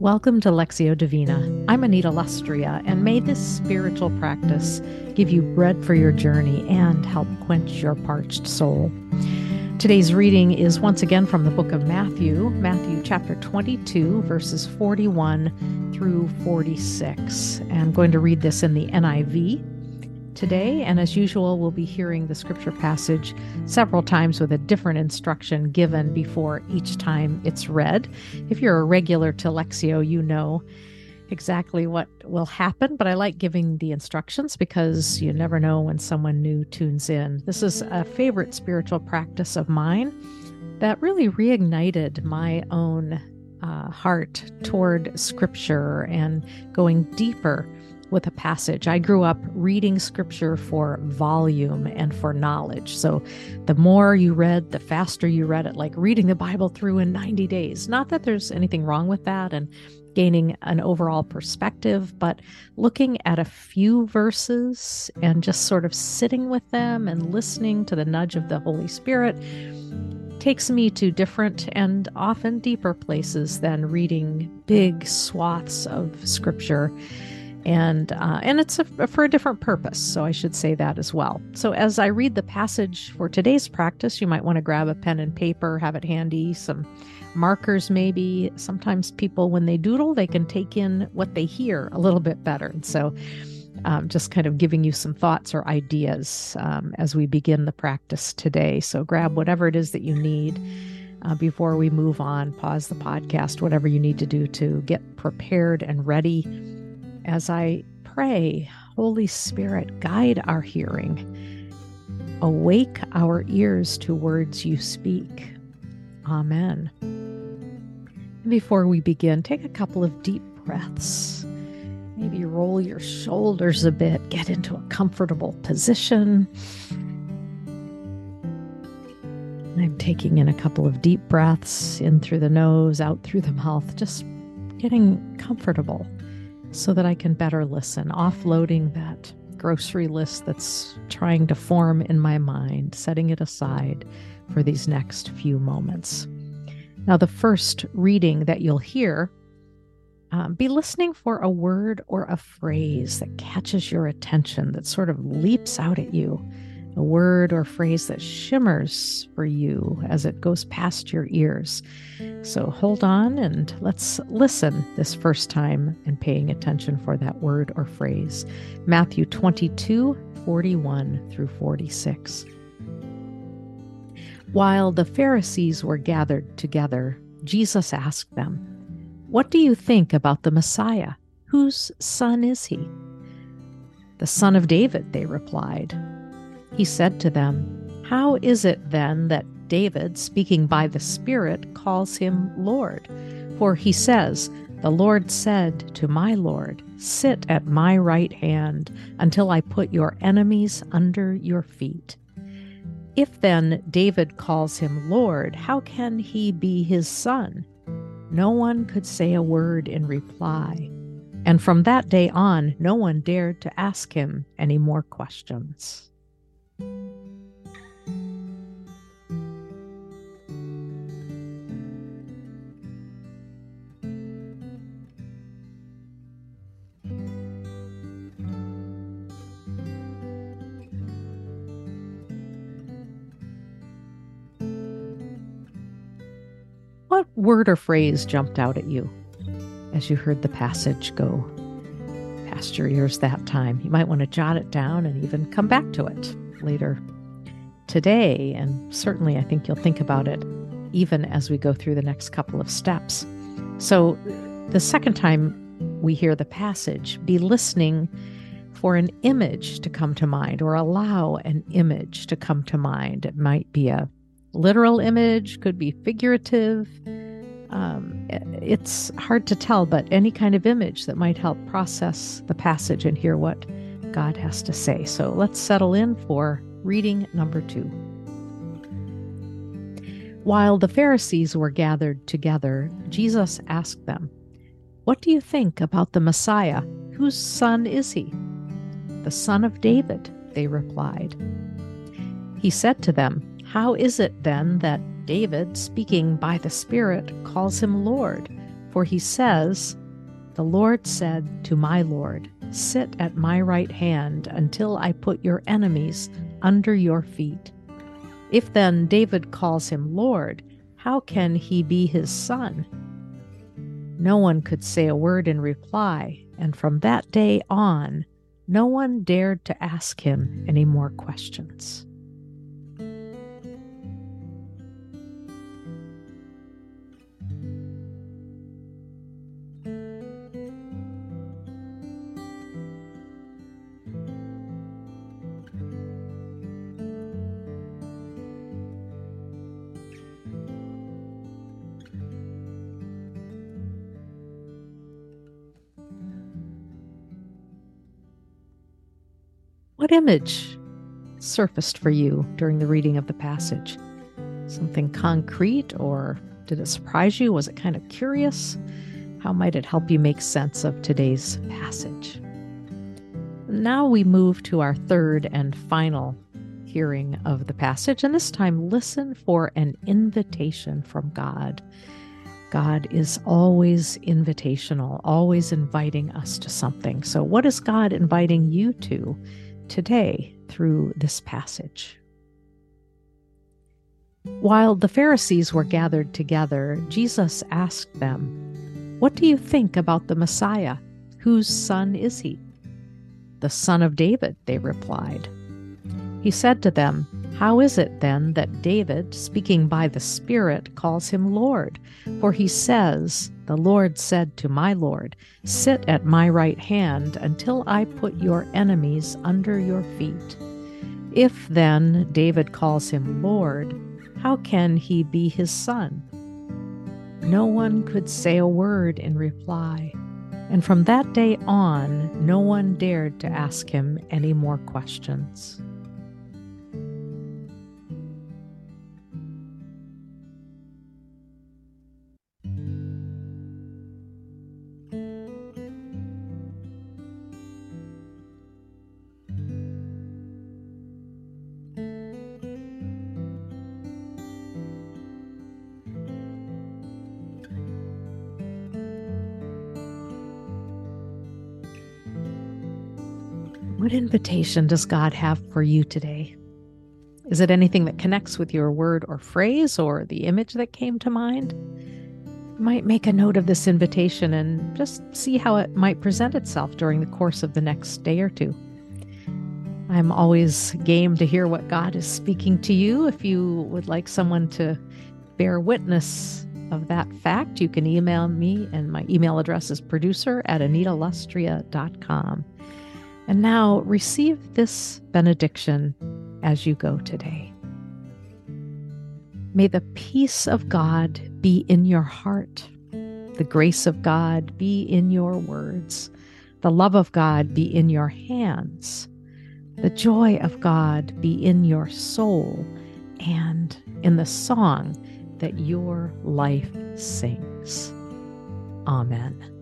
Welcome to Lectio Divina. I'm Anita Lustrea, and may this spiritual practice give you bread for your journey and help quench your parched soul. Today's reading is once again from the book of Matthew, Matthew chapter 22, verses 41 through 46. I'm going to read this in the NIV today. And as usual, we'll be hearing the scripture passage several times with a different instruction given before each time it's read. If you're a regular to Lectio, you know exactly what will happen, but I like giving the instructions because you never know when someone new tunes in. This is a favorite spiritual practice of mine that really reignited my own uh, heart toward scripture and going deeper with a passage. I grew up reading scripture for volume and for knowledge. So the more you read, the faster you read it, like reading the Bible through in 90 days. Not that there's anything wrong with that and gaining an overall perspective, but looking at a few verses and just sort of sitting with them and listening to the nudge of the Holy Spirit takes me to different and often deeper places than reading big swaths of scripture and uh, and it's a, for a different purpose so i should say that as well. So as i read the passage for today's practice you might want to grab a pen and paper have it handy some markers maybe. Sometimes people when they doodle they can take in what they hear a little bit better. And so um, just kind of giving you some thoughts or ideas um, as we begin the practice today. So grab whatever it is that you need uh, before we move on. Pause the podcast whatever you need to do to get prepared and ready as I pray, Holy Spirit, guide our hearing. Awake our ears to words you speak. Amen. Before we begin, take a couple of deep breaths. Maybe roll your shoulders a bit, get into a comfortable position. I'm taking in a couple of deep breaths in through the nose, out through the mouth, just getting comfortable so that I can better listen, offloading that grocery list that's trying to form in my mind, setting it aside for these next few moments. Now, the first reading that you'll hear, um, be listening for a word or a phrase that catches your attention, that sort of leaps out at you a word or phrase that shimmers for you as it goes past your ears. So hold on and let's listen this first time and paying attention for that word or phrase. Matthew 22 41 through 46. While the Pharisees were gathered together, Jesus asked them, What do you think about the Messiah? Whose son is he? The son of David, they replied. He said to them, How is it then that David, speaking by the Spirit, calls him Lord? For he says, The Lord said to my Lord, Sit at my right hand until I put your enemies under your feet. If then David calls him Lord, how can he be his son? No one could say a word in reply. And from that day on, no one dared to ask him any more questions. What word or phrase jumped out at you as you heard the passage go past your ears that time? You might want to jot it down and even come back to it later today. And certainly, I think you'll think about it even as we go through the next couple of steps. So, the second time we hear the passage, be listening for an image to come to mind or allow an image to come to mind. It might be a literal image, could be figurative. Um, it's hard to tell, but any kind of image that might help process the passage and hear what God has to say. So let's settle in for reading number two. While the Pharisees were gathered together, Jesus asked them, What do you think about the Messiah? Whose son is he? The son of David, they replied. He said to them, How is it then that David, speaking by the Spirit, calls him Lord? For he says, The Lord said to my Lord, Sit at my right hand until I put your enemies under your feet. If then David calls him Lord, how can he be his son? No one could say a word in reply, and from that day on, no one dared to ask him any more questions. What image surfaced for you during the reading of the passage? Something concrete, or did it surprise you? Was it kind of curious? How might it help you make sense of today's passage? Now we move to our third and final hearing of the passage, and this time listen for an invitation from God. God is always invitational, always inviting us to something. So, what is God inviting you to today through this passage. While the Pharisees were gathered together, Jesus asked them, What do you think about the Messiah? Whose son is he? The son of David, they replied. He said to them, how is it then that David, speaking by the Spirit, calls him Lord? For he says, The Lord said to my Lord, Sit at my right hand until I put your enemies under your feet. If then David calls him Lord, how can he be his son? No one could say a word in reply, and from that day on, no one dared to ask him any more questions. What invitation does God have for you today? Is it anything that connects with your word or phrase or the image that came to mind? You might make a note of this invitation and just see how it might present itself during the course of the next day or two. I'm always game to hear what God is speaking to you. If you would like someone to bear witness of that fact, you can email me, and my email address is producer at anitalustrea.com. And now receive this benediction as you go today. May the peace of God be in your heart, the grace of God be in your words, the love of God be in your hands, the joy of God be in your soul, and in the song that your life sings. Amen.